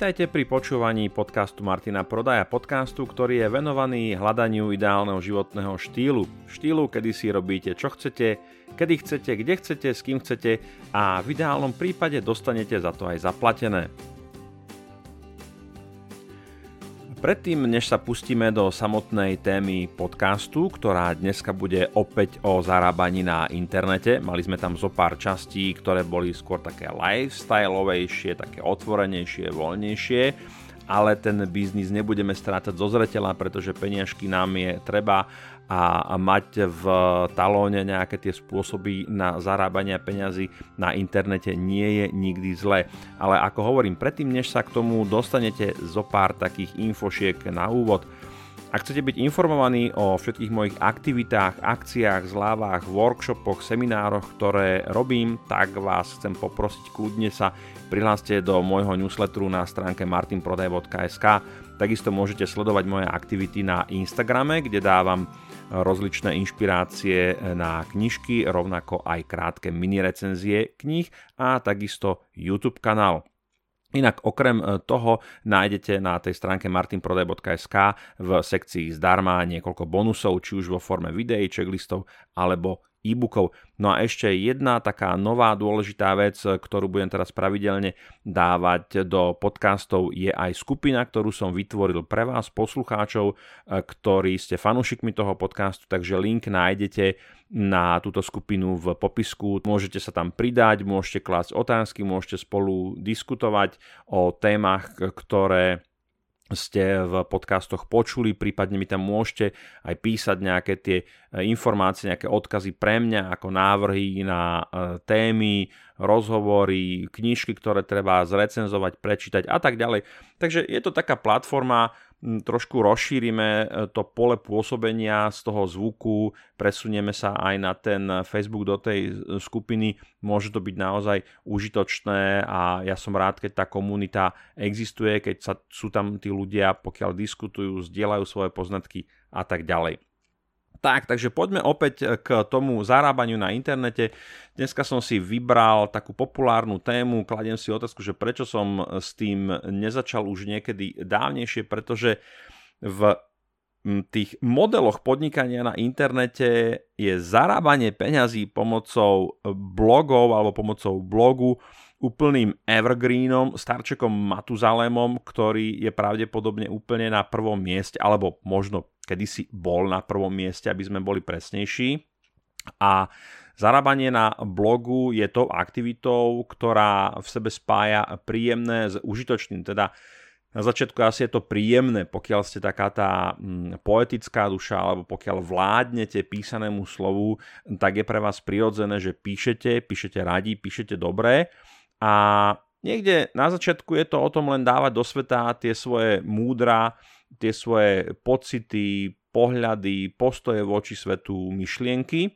Vitajte pri počúvaní podcastu Martina Prodaja, podcastu, ktorý je venovaný hľadaniu ideálneho životného štýlu. Štýlu, kedy si robíte čo chcete, kedy chcete, kde chcete, s kým chcete a v ideálnom prípade dostanete za to aj zaplatené. Predtým, než sa pustíme do samotnej témy podcastu, ktorá dneska bude opäť o zarábaní na internete, mali sme tam zo pár častí, ktoré boli skôr také lifestyleovejšie, také otvorenejšie, voľnejšie, ale ten biznis nebudeme strácať zo zretela, pretože peniažky nám je treba a mať v talóne nejaké tie spôsoby na zarábanie peňazí na internete nie je nikdy zlé. Ale ako hovorím, predtým než sa k tomu dostanete zo pár takých infošiek na úvod, ak chcete byť informovaní o všetkých mojich aktivitách, akciách, zľavách, workshopoch, seminároch, ktoré robím, tak vás chcem poprosiť kľudne sa prihláste do môjho newsletteru na stránke martinprodaj.sk. Takisto môžete sledovať moje aktivity na Instagrame, kde dávam rozličné inšpirácie na knižky, rovnako aj krátke mini recenzie kníh a takisto YouTube kanál. Inak okrem toho nájdete na tej stránke martinprodaj.sk v sekcii zdarma niekoľko bonusov, či už vo forme videí, checklistov alebo e-bookov. No a ešte jedna taká nová dôležitá vec, ktorú budem teraz pravidelne dávať do podcastov, je aj skupina, ktorú som vytvoril pre vás, poslucháčov, ktorí ste fanúšikmi toho podcastu, takže link nájdete na túto skupinu v popisku. Môžete sa tam pridať, môžete klásť otázky, môžete spolu diskutovať o témach, ktoré ste v podcastoch počuli, prípadne mi tam môžete aj písať nejaké tie e, informácie, nejaké odkazy pre mňa ako návrhy na e, témy, rozhovory, knižky, ktoré treba zrecenzovať, prečítať a tak ďalej. Takže je to taká platforma, trošku rozšírime e, to pole pôsobenia z toho zvuku, presunieme sa aj na ten Facebook do tej e, skupiny, môže to byť naozaj užitočné a ja som rád, keď tá komunita existuje, keď sa, sú tam tí ľudia, pokiaľ diskutujú, zdieľajú svoje poznatky a tak ďalej. Tak, takže poďme opäť k tomu zarábaniu na internete. Dneska som si vybral takú populárnu tému, kladiem si otázku, že prečo som s tým nezačal už niekedy dávnejšie, pretože v tých modeloch podnikania na internete je zarábanie peňazí pomocou blogov alebo pomocou blogu úplným evergreenom, starčekom Matuzalémom, ktorý je pravdepodobne úplne na prvom mieste, alebo možno kedysi bol na prvom mieste, aby sme boli presnejší. A Zarábanie na blogu je tou aktivitou, ktorá v sebe spája príjemné s užitočným. Teda na začiatku asi je to príjemné, pokiaľ ste taká tá mm, poetická duša, alebo pokiaľ vládnete písanému slovu, tak je pre vás prirodzené, že píšete, píšete radi, píšete dobré a niekde na začiatku je to o tom len dávať do sveta tie svoje múdra, tie svoje pocity, pohľady, postoje voči svetu, myšlienky.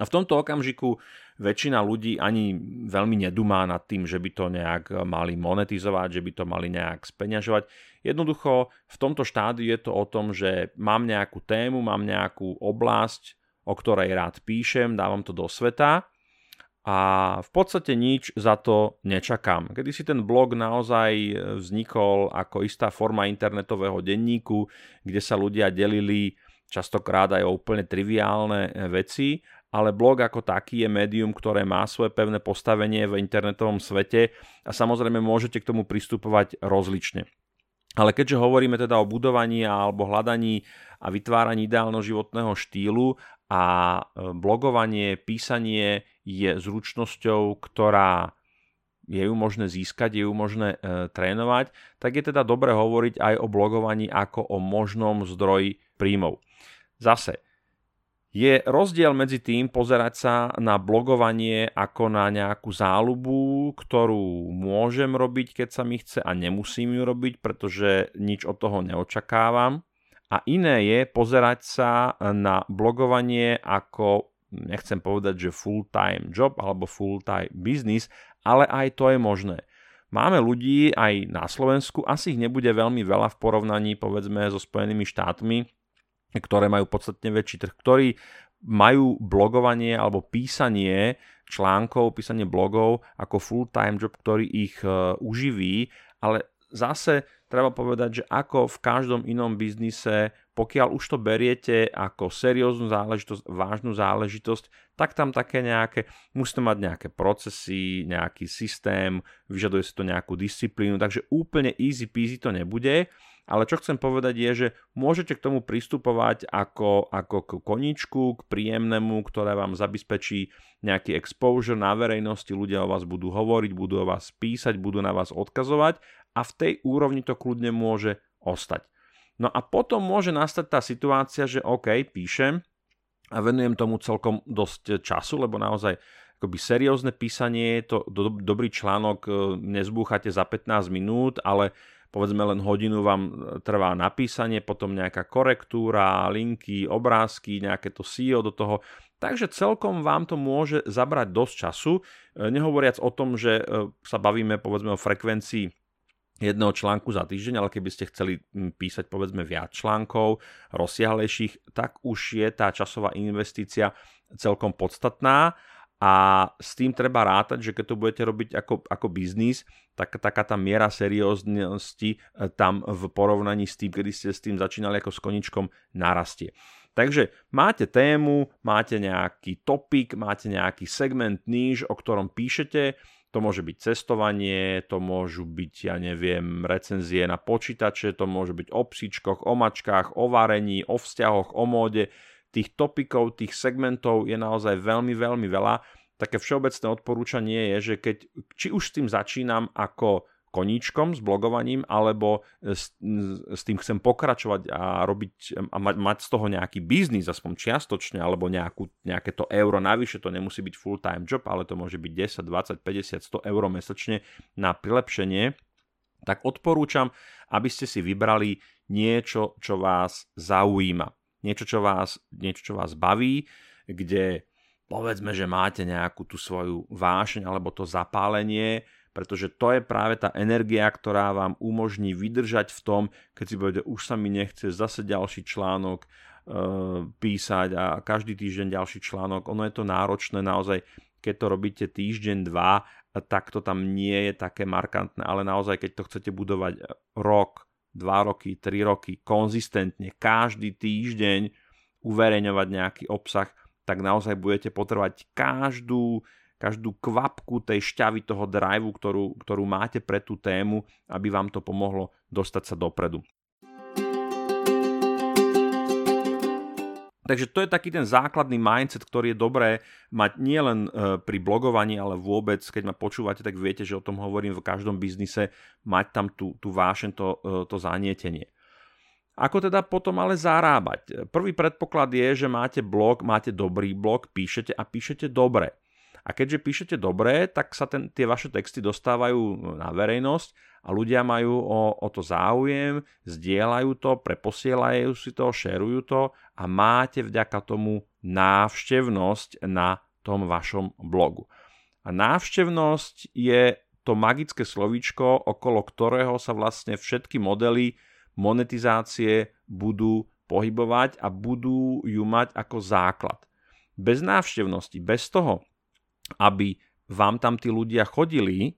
A v tomto okamžiku väčšina ľudí ani veľmi nedumá nad tým, že by to nejak mali monetizovať, že by to mali nejak speňažovať. Jednoducho v tomto štádiu je to o tom, že mám nejakú tému, mám nejakú oblasť, o ktorej rád píšem, dávam to do sveta a v podstate nič za to nečakám. Kedy si ten blog naozaj vznikol ako istá forma internetového denníku, kde sa ľudia delili častokrát aj o úplne triviálne veci, ale blog ako taký je médium, ktoré má svoje pevné postavenie v internetovom svete a samozrejme môžete k tomu pristupovať rozlične. Ale keďže hovoríme teda o budovaní alebo hľadaní a vytváraní ideálneho životného štýlu a e, blogovanie, písanie je zručnosťou, ktorá je ju možné získať, je ju možné e, trénovať, tak je teda dobre hovoriť aj o blogovaní ako o možnom zdroji príjmov. Zase, je rozdiel medzi tým pozerať sa na blogovanie ako na nejakú záľubu, ktorú môžem robiť, keď sa mi chce a nemusím ju robiť, pretože nič od toho neočakávam. A iné je pozerať sa na blogovanie ako, nechcem povedať, že full-time job alebo full-time business, ale aj to je možné. Máme ľudí aj na Slovensku, asi ich nebude veľmi veľa v porovnaní povedzme so Spojenými štátmi, ktoré majú podstatne väčší trh, ktorí majú blogovanie alebo písanie článkov, písanie blogov ako full-time job, ktorý ich uh, uživí, ale zase treba povedať, že ako v každom inom biznise, pokiaľ už to beriete ako serióznu záležitosť, vážnu záležitosť, tak tam také nejaké, musíte mať nejaké procesy, nejaký systém, vyžaduje si to nejakú disciplínu, takže úplne easy peasy to nebude, ale čo chcem povedať je, že môžete k tomu pristupovať ako, ako k koničku, k príjemnému, ktoré vám zabezpečí nejaký exposure na verejnosti, ľudia o vás budú hovoriť, budú o vás písať, budú na vás odkazovať a v tej úrovni to kľudne môže ostať. No a potom môže nastať tá situácia, že OK, píšem a venujem tomu celkom dosť času, lebo naozaj akoby seriózne písanie, to do, dobrý článok e, nezbúchate za 15 minút, ale povedzme len hodinu vám trvá napísanie, potom nejaká korektúra, linky, obrázky, nejaké to SEO do toho. Takže celkom vám to môže zabrať dosť času, e, nehovoriac o tom, že e, sa bavíme povedzme o frekvencii jedného článku za týždeň, ale keby ste chceli písať povedzme viac článkov, rozsiahlejších, tak už je tá časová investícia celkom podstatná a s tým treba rátať, že keď to budete robiť ako, ako biznis, tak taká tá miera serióznosti e, tam v porovnaní s tým, kedy ste s tým začínali ako s koničkom, narastie. Takže máte tému, máte nejaký topik, máte nejaký segment níž, o ktorom píšete, to môže byť cestovanie, to môžu byť, ja neviem, recenzie na počítače, to môže byť o psíčkoch, o mačkách, o varení, o vzťahoch, o móde. Tých topikov, tých segmentov je naozaj veľmi, veľmi veľa. Také všeobecné odporúčanie je, že keď, či už s tým začínam ako koníčkom, s blogovaním, alebo s, s tým chcem pokračovať a robiť a mať, mať z toho nejaký biznis, aspoň čiastočne, alebo nejakú, nejaké to euro navyše, to nemusí byť full-time job, ale to môže byť 10, 20, 50, 100 eur mesačne na prilepšenie, tak odporúčam, aby ste si vybrali niečo, čo vás zaujíma. Niečo, čo vás, niečo, čo vás baví, kde povedzme, že máte nejakú tú svoju vášeň alebo to zapálenie, pretože to je práve tá energia, ktorá vám umožní vydržať v tom, keď si povedete, už sa mi nechce zase ďalší článok e, písať a každý týždeň ďalší článok. Ono je to náročné naozaj, keď to robíte týždeň, dva, tak to tam nie je také markantné, ale naozaj, keď to chcete budovať rok, dva roky, tri roky, konzistentne, každý týždeň uverejňovať nejaký obsah, tak naozaj budete potrebovať každú každú kvapku tej šťavy toho driveu, ktorú, ktorú máte pre tú tému, aby vám to pomohlo dostať sa dopredu. Takže to je taký ten základný mindset, ktorý je dobré mať nielen e, pri blogovaní, ale vôbec, keď ma počúvate, tak viete, že o tom hovorím v každom biznise, mať tam tú, tú vášen, to, e, to zanietenie. Ako teda potom ale zarábať? Prvý predpoklad je, že máte blog, máte dobrý blog, píšete a píšete dobre. A keďže píšete dobre, tak sa ten, tie vaše texty dostávajú na verejnosť a ľudia majú o, o to záujem, zdieľajú to, preposielajú si to, šerujú to a máte vďaka tomu návštevnosť na tom vašom blogu. A návštevnosť je to magické slovíčko, okolo ktorého sa vlastne všetky modely monetizácie budú pohybovať a budú ju mať ako základ. Bez návštevnosti, bez toho, aby vám tam tí ľudia chodili,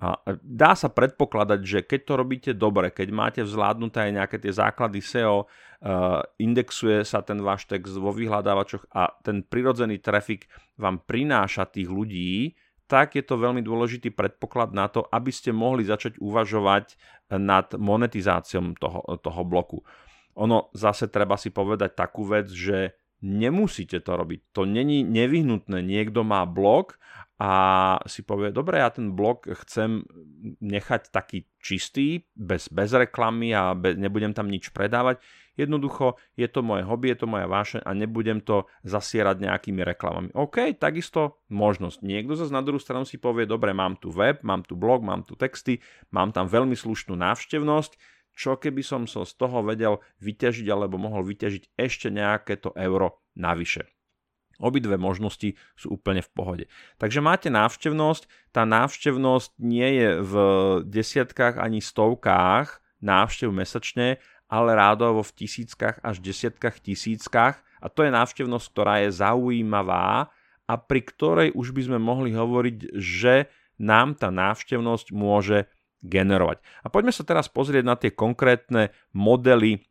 a dá sa predpokladať, že keď to robíte dobre, keď máte vzládnuté aj nejaké tie základy SEO, uh, indexuje sa ten váš text vo vyhľadávačoch a ten prirodzený trafik vám prináša tých ľudí, tak je to veľmi dôležitý predpoklad na to, aby ste mohli začať uvažovať nad monetizáciou toho, toho bloku. Ono zase treba si povedať takú vec, že nemusíte to robiť. To není nevyhnutné. Niekto má blog a si povie, dobre, ja ten blog chcem nechať taký čistý, bez, bez reklamy a be, nebudem tam nič predávať. Jednoducho je to moje hobby, je to moja vášeň a nebudem to zasierať nejakými reklamami. OK, takisto možnosť. Niekto zase na druhú stranu si povie, dobre, mám tu web, mám tu blog, mám tu texty, mám tam veľmi slušnú návštevnosť, čo keby som sa z toho vedel vyťažiť alebo mohol vyťažiť ešte nejaké to euro navyše. Obidve možnosti sú úplne v pohode. Takže máte návštevnosť, tá návštevnosť nie je v desiatkách ani stovkách návštev mesačne, ale rádovo v tisíckach až desiatkách tisíckach a to je návštevnosť, ktorá je zaujímavá a pri ktorej už by sme mohli hovoriť, že nám tá návštevnosť môže generovať. A poďme sa teraz pozrieť na tie konkrétne modely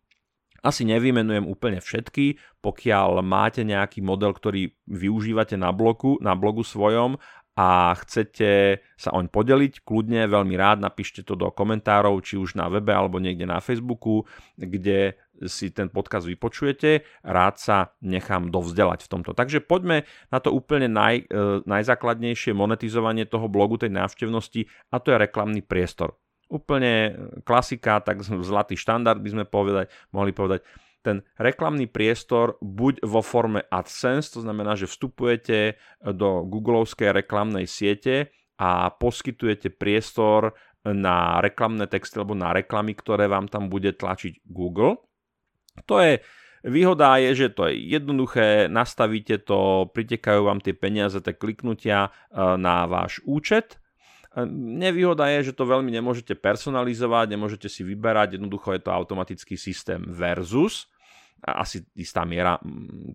asi nevymenujem úplne všetky, pokiaľ máte nejaký model, ktorý využívate na blogu, na blogu svojom a chcete sa oň podeliť, kľudne, veľmi rád napíšte to do komentárov, či už na webe alebo niekde na Facebooku, kde si ten podcast vypočujete, rád sa nechám dovzdelať v tomto. Takže poďme na to úplne naj, e, najzákladnejšie monetizovanie toho blogu, tej návštevnosti a to je reklamný priestor. Úplne klasika, tak zlatý štandard by sme povedať, mohli povedať. Ten reklamný priestor buď vo forme AdSense, to znamená, že vstupujete do googlovskej reklamnej siete a poskytujete priestor na reklamné texty alebo na reklamy, ktoré vám tam bude tlačiť Google. To je Výhoda je, že to je jednoduché, nastavíte to, pritekajú vám tie peniaze, tie kliknutia e, na váš účet. E, nevýhoda je, že to veľmi nemôžete personalizovať, nemôžete si vyberať, jednoducho je to automatický systém versus asi istá miera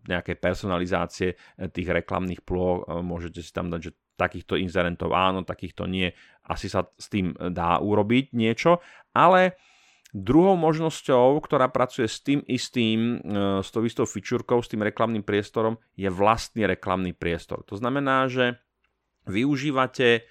nejakej personalizácie e, tých reklamných plôch, môžete si tam dať, že takýchto inzerentov áno, takýchto nie, asi sa s tým dá urobiť niečo, ale Druhou možnosťou, ktorá pracuje s tým istým, s tou istou fičúrkou, s tým reklamným priestorom, je vlastný reklamný priestor. To znamená, že využívate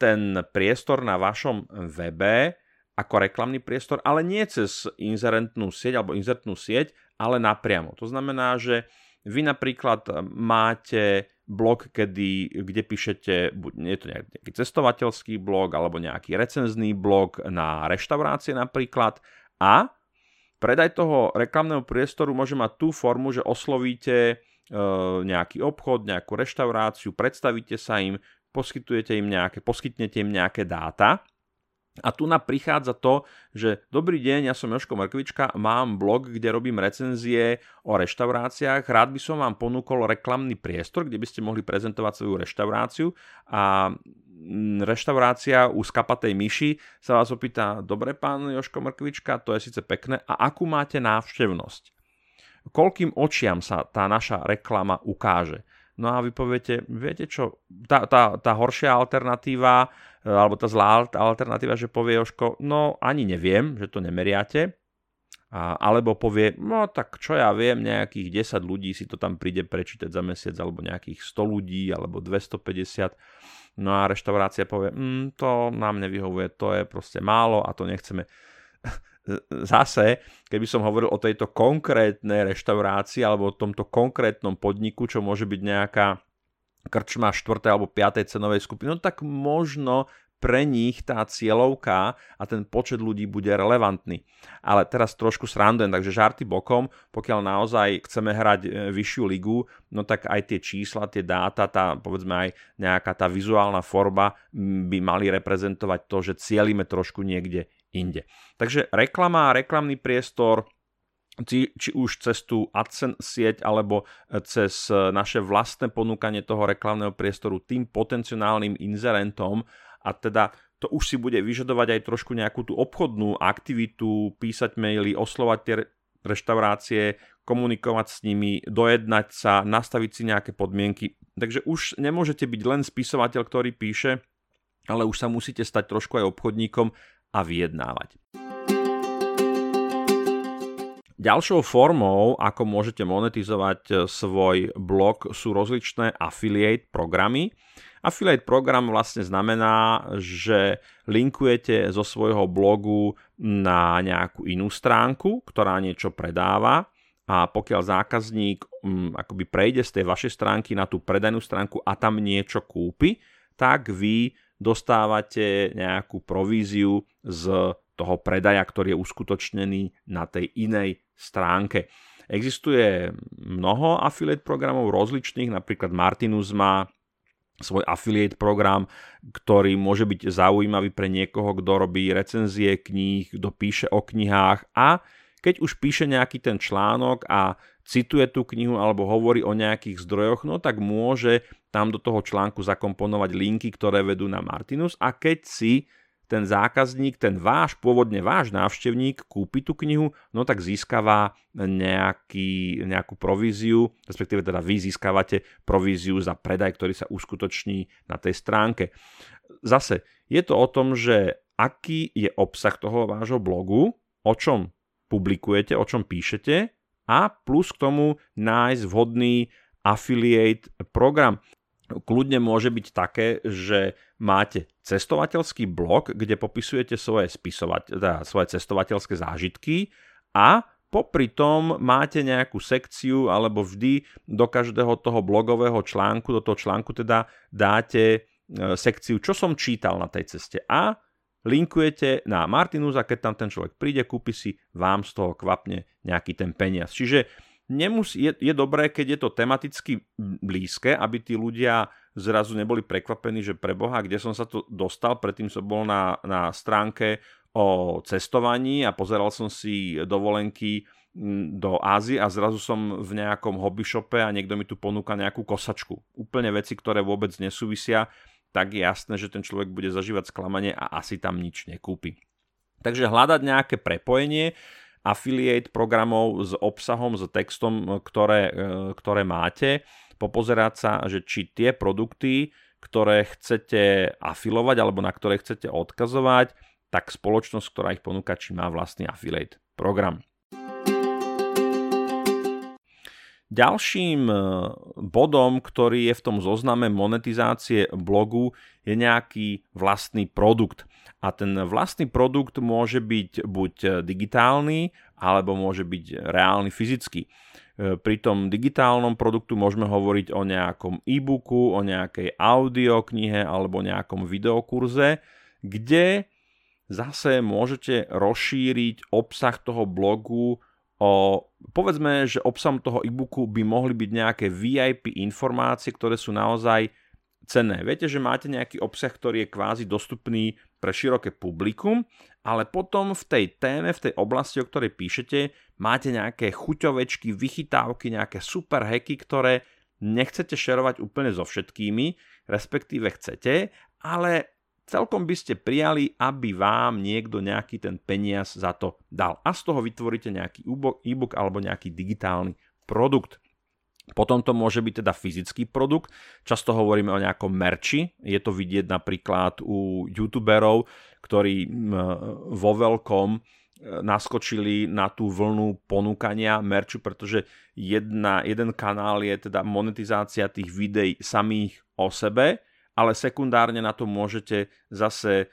ten priestor na vašom webe ako reklamný priestor, ale nie cez inzerentnú sieť alebo inzertnú sieť, ale napriamo. To znamená, že vy napríklad máte blog, kedy, kde píšete, buď je to nejaký cestovateľský blog alebo nejaký recenzný blog na reštaurácie napríklad a predaj toho reklamného priestoru môže mať tú formu, že oslovíte e, nejaký obchod, nejakú reštauráciu, predstavíte sa im, poskytujete im nejaké, poskytnete im nejaké dáta a tu na prichádza to, že dobrý deň, ja som Joško Mrkvička, mám blog, kde robím recenzie o reštauráciách, rád by som vám ponúkol reklamný priestor, kde by ste mohli prezentovať svoju reštauráciu a mm, reštaurácia u skapatej myši sa vás opýta, dobre pán Joško Mrkvička, to je síce pekné, a akú máte návštevnosť? Koľkým očiam sa tá naša reklama ukáže? No a vy poviete, viete čo, tá, tá, tá horšia alternatíva, e, alebo tá zlá alternatíva, že povie Joško, no ani neviem, že to nemeriate, a, alebo povie, no tak čo ja viem, nejakých 10 ľudí si to tam príde prečítať za mesiac, alebo nejakých 100 ľudí, alebo 250. No a reštaurácia povie, mm, to nám nevyhovuje, to je proste málo a to nechceme zase, keby som hovoril o tejto konkrétnej reštaurácii alebo o tomto konkrétnom podniku, čo môže byť nejaká krčma 4. alebo 5. cenovej skupiny, no tak možno pre nich tá cieľovka a ten počet ľudí bude relevantný. Ale teraz trošku srandujem, takže žarty bokom, pokiaľ naozaj chceme hrať e, vyššiu ligu, no tak aj tie čísla, tie dáta, tá, povedzme aj nejaká tá vizuálna forma by mali reprezentovať to, že cieľime trošku niekde inde. Takže reklama reklamný priestor či, či už cez tú AdSense sieť alebo cez naše vlastné ponúkanie toho reklamného priestoru tým potenciálnym inzerentom a teda to už si bude vyžadovať aj trošku nejakú tú obchodnú aktivitu, písať maily, oslovať tie reštaurácie, komunikovať s nimi, dojednať sa, nastaviť si nejaké podmienky. Takže už nemôžete byť len spisovateľ, ktorý píše, ale už sa musíte stať trošku aj obchodníkom a vyjednávať. Ďalšou formou, ako môžete monetizovať e, svoj blog, sú rozličné affiliate programy. Affiliate program vlastne znamená, že linkujete zo svojho blogu na nejakú inú stránku, ktorá niečo predáva a pokiaľ zákazník um, akoby prejde z tej vašej stránky na tú predajnú stránku a tam niečo kúpi, tak vy dostávate nejakú províziu z toho predaja, ktorý je uskutočnený na tej inej stránke. Existuje mnoho affiliate programov rozličných, napríklad Martinus má svoj affiliate program, ktorý môže byť zaujímavý pre niekoho, kto robí recenzie kníh, kto píše o knihách a keď už píše nejaký ten článok a cituje tú knihu alebo hovorí o nejakých zdrojoch, no tak môže tam do toho článku zakomponovať linky, ktoré vedú na Martinus a keď si ten zákazník, ten váš, pôvodne váš návštevník kúpi tú knihu, no tak získava nejaký, nejakú províziu, respektíve teda vy získavate províziu za predaj, ktorý sa uskutoční na tej stránke. Zase, je to o tom, že aký je obsah toho vášho blogu, o čom publikujete, o čom píšete a plus k tomu nájsť vhodný affiliate program. Kľudne môže byť také, že máte cestovateľský blog, kde popisujete svoje, spisovať, teda svoje cestovateľské zážitky a popri tom máte nejakú sekciu alebo vždy do každého toho blogového článku, do toho článku teda dáte e, sekciu, čo som čítal na tej ceste a linkujete na Martinus a keď tam ten človek príde, kúpi si, vám z toho kvapne nejaký ten peniaz. Čiže nemus, je, je dobré, keď je to tematicky blízke, aby tí ľudia zrazu neboli prekvapení, že pre Boha, kde som sa to dostal, predtým som bol na, na stránke o cestovaní a pozeral som si dovolenky do Ázie a zrazu som v nejakom hobby shope a niekto mi tu ponúka nejakú kosačku. Úplne veci, ktoré vôbec nesúvisia, tak je jasné, že ten človek bude zažívať sklamanie a asi tam nič nekúpi. Takže hľadať nejaké prepojenie affiliate programov s obsahom, s textom, ktoré, e, ktoré máte, popozerať sa, že či tie produkty, ktoré chcete afilovať alebo na ktoré chcete odkazovať, tak spoločnosť, ktorá ich ponúka, či má vlastný affiliate program. Ďalším e, bodom, ktorý je v tom zozname monetizácie blogu, je nejaký vlastný produkt. A ten vlastný produkt môže byť buď digitálny, alebo môže byť reálny fyzický. E, pri tom digitálnom produktu môžeme hovoriť o nejakom e-booku, o nejakej audioknihe alebo nejakom videokurze, kde zase môžete rozšíriť obsah toho blogu o, povedzme, že obsahom toho e-booku by mohli byť nejaké VIP informácie, ktoré sú naozaj cenné. Viete, že máte nejaký obsah, ktorý je kvázi dostupný pre široké publikum, ale potom v tej téme, v tej oblasti, o ktorej píšete, máte nejaké chuťovečky, vychytávky, nejaké super hacky, ktoré nechcete šerovať úplne so všetkými, respektíve chcete, ale celkom by ste prijali, aby vám niekto nejaký ten peniaz za to dal. A z toho vytvoríte nejaký e-book alebo nejaký digitálny produkt. Potom to môže byť teda fyzický produkt. Často hovoríme o nejakom merči. Je to vidieť napríklad u youtuberov, ktorí vo veľkom e, naskočili na tú vlnu ponúkania merču, pretože jedna, jeden kanál je teda monetizácia tých videí samých o sebe ale sekundárne na to môžete zase e,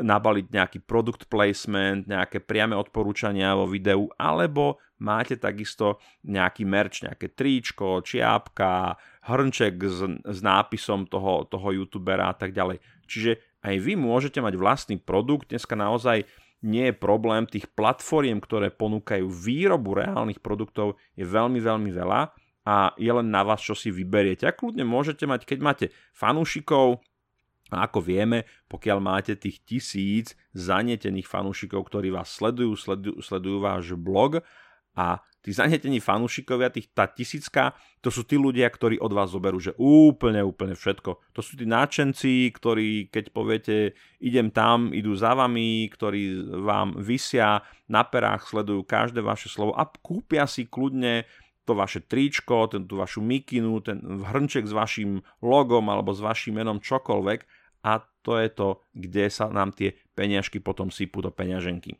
nabaliť nejaký product placement, nejaké priame odporúčania vo videu, alebo máte takisto nejaký merch, nejaké tričko, čiapka, hrnček s, s nápisom toho, toho youtubera a tak ďalej. Čiže aj vy môžete mať vlastný produkt, dneska naozaj nie je problém, tých platformiem, ktoré ponúkajú výrobu reálnych produktov je veľmi, veľmi veľa a je len na vás, čo si vyberiete. A kľudne môžete mať, keď máte fanúšikov, a ako vieme, pokiaľ máte tých tisíc zanietených fanúšikov, ktorí vás sledujú, sledujú, sledujú váš blog a tí zanietení fanúšikovia, tých, tá tisícka, to sú tí ľudia, ktorí od vás zoberú, že úplne, úplne všetko. To sú tí náčenci, ktorí, keď poviete, idem tam, idú za vami, ktorí vám vysia na perách, sledujú každé vaše slovo a kúpia si kľudne to vaše tričko, ten, tú vašu mikinu, ten hrnček s vašim logom alebo s vašim menom čokoľvek a to je to, kde sa nám tie peňažky potom sypú do peňaženky.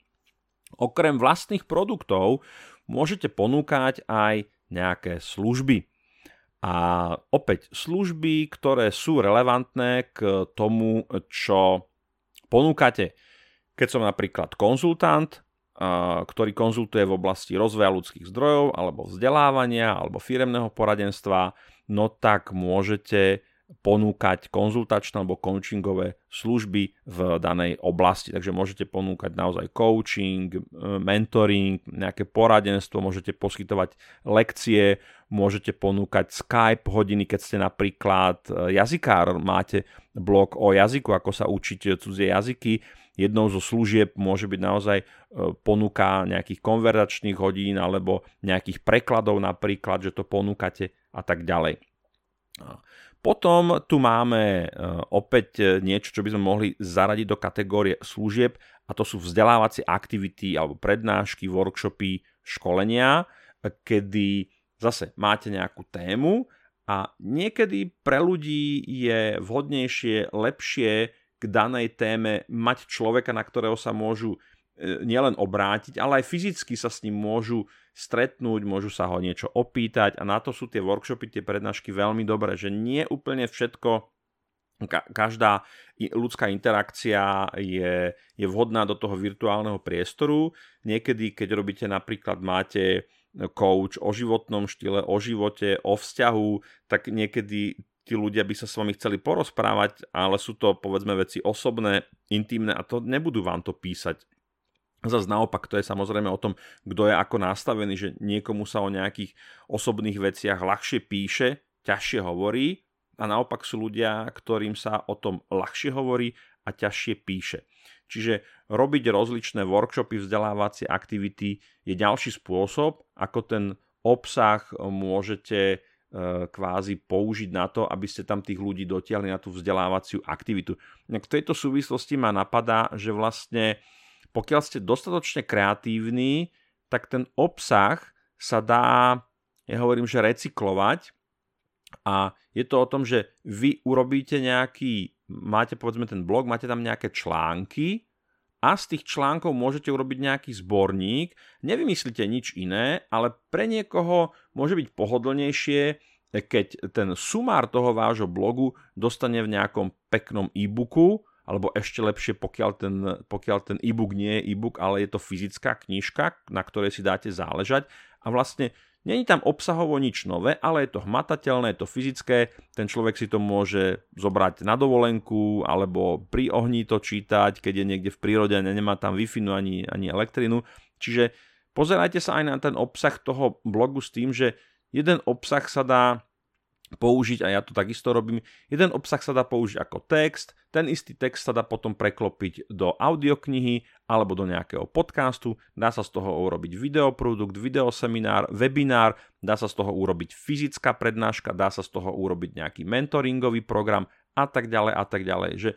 Okrem vlastných produktov môžete ponúkať aj nejaké služby. A opäť služby, ktoré sú relevantné k tomu, čo ponúkate. Keď som napríklad konzultant, ktorý konzultuje v oblasti rozvoja ľudských zdrojov alebo vzdelávania alebo firemného poradenstva, no tak môžete ponúkať konzultačné alebo coachingové služby v danej oblasti. Takže môžete ponúkať naozaj coaching, mentoring, nejaké poradenstvo, môžete poskytovať lekcie, môžete ponúkať Skype hodiny, keď ste napríklad jazykár, máte blog o jazyku, ako sa učiť cudzie jazyky, Jednou zo služieb môže byť naozaj e, ponuka nejakých konverzačných hodín alebo nejakých prekladov napríklad, že to ponúkate a tak ďalej. Potom tu máme e, opäť e, niečo, čo by sme mohli zaradiť do kategórie služieb a to sú vzdelávacie aktivity alebo prednášky, workshopy, školenia, kedy zase máte nejakú tému a niekedy pre ľudí je vhodnejšie, lepšie k danej téme mať človeka, na ktorého sa môžu nielen obrátiť, ale aj fyzicky sa s ním môžu stretnúť, môžu sa ho niečo opýtať a na to sú tie workshopy, tie prednášky veľmi dobré, že nie úplne všetko každá ľudská interakcia je, je vhodná do toho virtuálneho priestoru. Niekedy, keď robíte napríklad, máte coach o životnom štýle, o živote, o vzťahu, tak niekedy tí ľudia by sa s vami chceli porozprávať, ale sú to povedzme veci osobné, intimné a to nebudú vám to písať. Zas naopak, to je samozrejme o tom, kto je ako nastavený, že niekomu sa o nejakých osobných veciach ľahšie píše, ťažšie hovorí a naopak sú ľudia, ktorým sa o tom ľahšie hovorí a ťažšie píše. Čiže robiť rozličné workshopy, vzdelávacie aktivity je ďalší spôsob, ako ten obsah môžete e, kvázi použiť na to, aby ste tam tých ľudí dotiahli na tú vzdelávaciu aktivitu. V tejto súvislosti ma napadá, že vlastne pokiaľ ste dostatočne kreatívni, tak ten obsah sa dá, ja hovorím, že recyklovať a je to o tom, že vy urobíte nejaký, máte povedzme ten blog, máte tam nejaké články a z tých článkov môžete urobiť nejaký zborník. Nevymyslíte nič iné, ale pre niekoho môže byť pohodlnejšie, keď ten sumár toho vášho blogu dostane v nejakom peknom e-booku, alebo ešte lepšie, pokiaľ ten, pokiaľ ten e-book nie je e-book, ale je to fyzická knižka, na ktorej si dáte záležať a vlastne Není tam obsahovo nič nové, ale je to hmatateľné, je to fyzické, ten človek si to môže zobrať na dovolenku alebo pri ohni to čítať, keď je niekde v prírode a nemá tam wi ani, ani elektrinu. Čiže pozerajte sa aj na ten obsah toho blogu s tým, že jeden obsah sa dá použiť, a ja to takisto robím, jeden obsah sa dá použiť ako text, ten istý text sa dá potom preklopiť do audioknihy alebo do nejakého podcastu, dá sa z toho urobiť videoprodukt, videoseminár, webinár, dá sa z toho urobiť fyzická prednáška, dá sa z toho urobiť nejaký mentoringový program a tak ďalej a tak ďalej. Že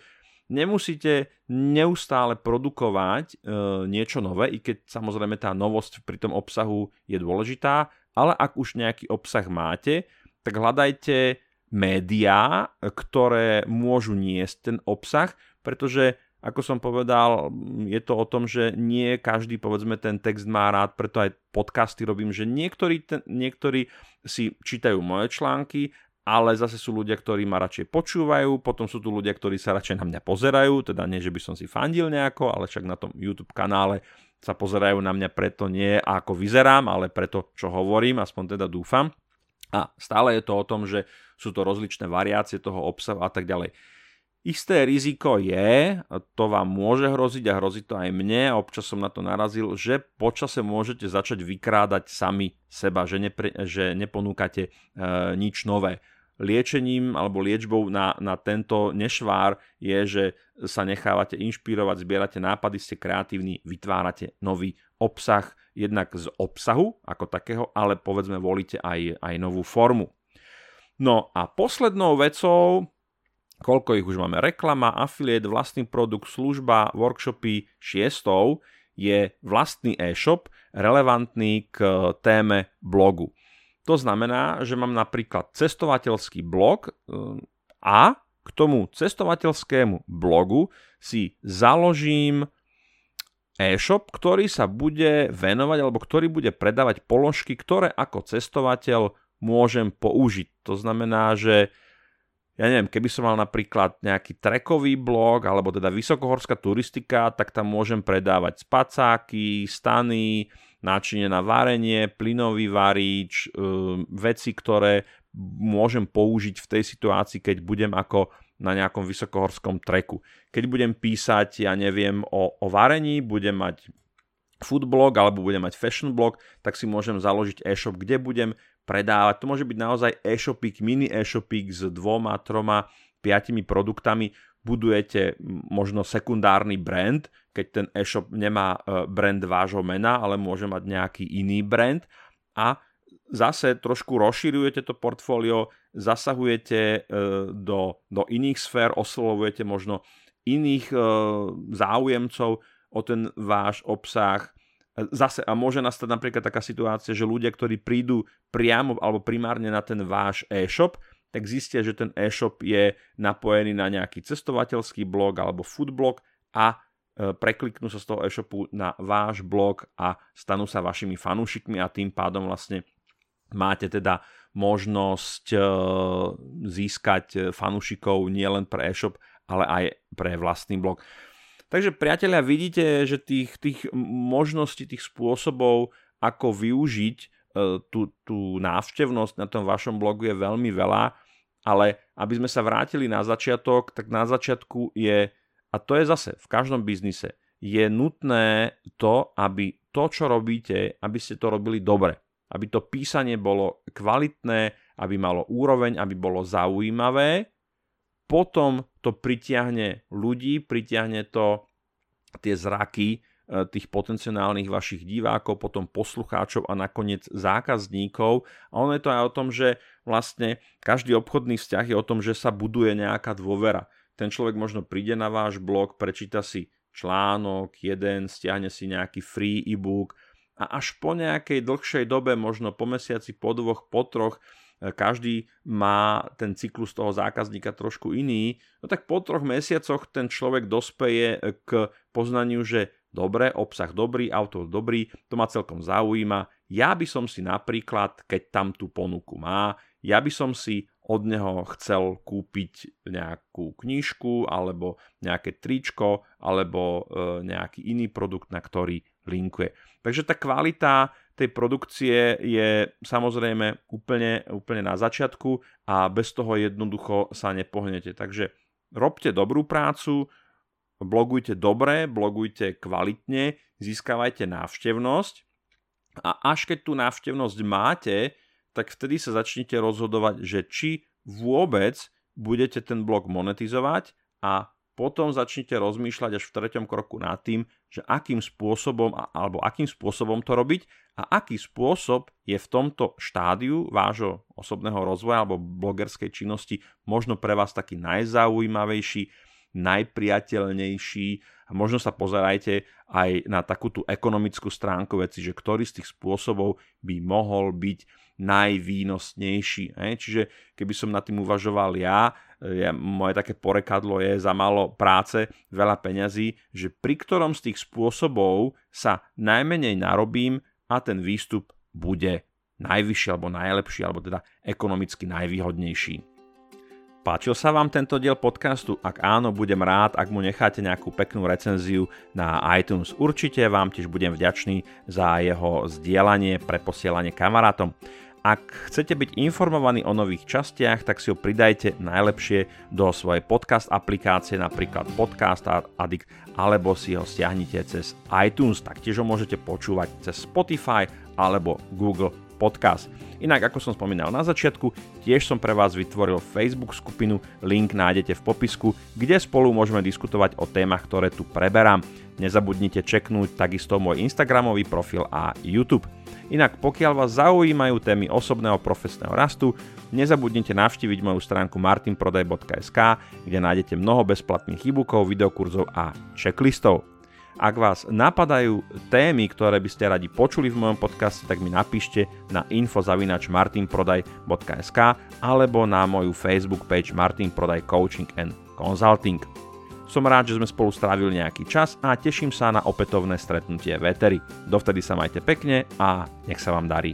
nemusíte neustále produkovať e, niečo nové, i keď samozrejme tá novosť pri tom obsahu je dôležitá, ale ak už nejaký obsah máte, tak hľadajte médiá, ktoré môžu niesť ten obsah, pretože ako som povedal, je to o tom, že nie každý, povedzme, ten text má rád, preto aj podcasty robím, že niektorí, ten, niektorí si čítajú moje články, ale zase sú ľudia, ktorí ma radšej počúvajú, potom sú tu ľudia, ktorí sa radšej na mňa pozerajú, teda nie, že by som si fandil nejako, ale však na tom YouTube kanále sa pozerajú na mňa preto nie ako vyzerám, ale preto, čo hovorím, aspoň teda dúfam. A stále je to o tom, že sú to rozličné variácie toho obsahu a tak ďalej. Isté riziko je, to vám môže hroziť a hrozí to aj mne, občas som na to narazil, že počase môžete začať vykrádať sami seba, že, nepre, že neponúkate e, nič nové. Liečením alebo liečbou na, na tento nešvár je, že sa nechávate inšpirovať, zbierate nápady, ste kreatívni, vytvárate nový obsah, jednak z obsahu ako takého, ale povedzme volíte aj, aj novú formu. No a poslednou vecou, koľko ich už máme, reklama, afiliét, vlastný produkt, služba, workshopy, šiestou, je vlastný e-shop relevantný k téme blogu. To znamená, že mám napríklad cestovateľský blog eh, a k tomu cestovateľskému blogu si založím e-shop, ktorý sa bude venovať alebo ktorý bude predávať položky, ktoré ako cestovateľ môžem použiť. To znamená, že ja neviem, keby som mal napríklad nejaký trekový blog alebo teda vysokohorská turistika, tak tam môžem predávať spacáky, stany, náčinie na varenie, plynový varič, um, veci, ktoré môžem použiť v tej situácii, keď budem ako na nejakom vysokohorskom treku. Keď budem písať, ja neviem, o, o varení, budem mať food blog alebo budem mať fashion blog, tak si môžem založiť e-shop, kde budem predávať. To môže byť naozaj e-shopík, mini e-shopík s dvoma, troma, piatimi produktami. Budujete možno sekundárny brand, keď ten e-shop nemá e, brand vášho mena, ale môže mať nejaký iný brand a zase trošku rozširujete to portfólio, zasahujete e, do, do iných sfér, oslovujete možno iných e, záujemcov o ten váš obsah. Zase, a môže nastať napríklad taká situácia, že ľudia, ktorí prídu priamo alebo primárne na ten váš e-shop, tak zistia, že ten e-shop je napojený na nejaký cestovateľský blog alebo food blog a e, prekliknú sa z toho e-shopu na váš blog a stanú sa vašimi fanúšikmi a tým pádom vlastne máte teda možnosť e, získať fanúšikov nielen pre e-shop, ale aj pre vlastný blog. Takže priatelia, vidíte, že tých, tých možností, tých spôsobov, ako využiť e, tú, tú návštevnosť na tom vašom blogu je veľmi veľa, ale aby sme sa vrátili na začiatok, tak na začiatku je, a to je zase v každom biznise, je nutné to, aby to, čo robíte, aby ste to robili dobre. Aby to písanie bolo kvalitné, aby malo úroveň, aby bolo zaujímavé potom to pritiahne ľudí, pritiahne to tie zraky e, tých potenciálnych vašich divákov, potom poslucháčov a nakoniec zákazníkov. A ono je to aj o tom, že vlastne každý obchodný vzťah je o tom, že sa buduje nejaká dôvera. Ten človek možno príde na váš blog, prečíta si článok, jeden, stiahne si nejaký free e-book a až po nejakej dlhšej dobe, možno po mesiaci, po dvoch, po troch, každý má ten cyklus toho zákazníka trošku iný, no tak po troch mesiacoch ten človek dospeje k poznaniu, že dobre, obsah dobrý, autor dobrý, to ma celkom zaujíma. Ja by som si napríklad, keď tam tú ponuku má, ja by som si od neho chcel kúpiť nejakú knižku alebo nejaké tričko alebo e, nejaký iný produkt, na ktorý linkuje. Takže tá kvalita tej produkcie je samozrejme úplne, úplne na začiatku a bez toho jednoducho sa nepohnete. Takže robte dobrú prácu, blogujte dobre, blogujte kvalitne, získavajte návštevnosť a až keď tú návštevnosť máte, tak vtedy sa začnete rozhodovať, že či vôbec budete ten blog monetizovať a potom začnite rozmýšľať až v treťom kroku nad tým, že akým spôsobom alebo akým spôsobom to robiť a aký spôsob je v tomto štádiu vášho osobného rozvoja alebo blogerskej činnosti možno pre vás taký najzaujímavejší, najpriateľnejší a možno sa pozerajte aj na takú tú ekonomickú stránku veci, že ktorý z tých spôsobov by mohol byť najvýnosnejší. Čiže keby som nad tým uvažoval ja, moje také porekadlo je za málo práce, veľa peňazí, že pri ktorom z tých spôsobov sa najmenej narobím a ten výstup bude najvyšší alebo najlepší, alebo teda ekonomicky najvýhodnejší. Páčil sa vám tento diel podcastu? Ak áno, budem rád, ak mu necháte nejakú peknú recenziu na iTunes. Určite vám tiež budem vďačný za jeho zdieľanie, preposielanie kamarátom. Ak chcete byť informovaní o nových častiach, tak si ho pridajte najlepšie do svojej podcast aplikácie, napríklad Podcast Addict, alebo si ho stiahnite cez iTunes, taktiež ho môžete počúvať cez Spotify alebo Google Podcast. Inak, ako som spomínal na začiatku, tiež som pre vás vytvoril Facebook skupinu, link nájdete v popisku, kde spolu môžeme diskutovať o témach, ktoré tu preberám. Nezabudnite čeknúť takisto môj Instagramový profil a YouTube. Inak pokiaľ vás zaujímajú témy osobného profesného rastu, nezabudnite navštíviť moju stránku martinprodaj.sk, kde nájdete mnoho bezplatných e-bookov, videokurzov a checklistov. Ak vás napadajú témy, ktoré by ste radi počuli v mojom podcaste, tak mi napíšte na info.martinprodaj.sk alebo na moju Facebook page Martin Prodaj Coaching and Consulting. Som rád, že sme spolu strávili nejaký čas a teším sa na opätovné stretnutie v Eteri. Dovtedy sa majte pekne a nech sa vám darí.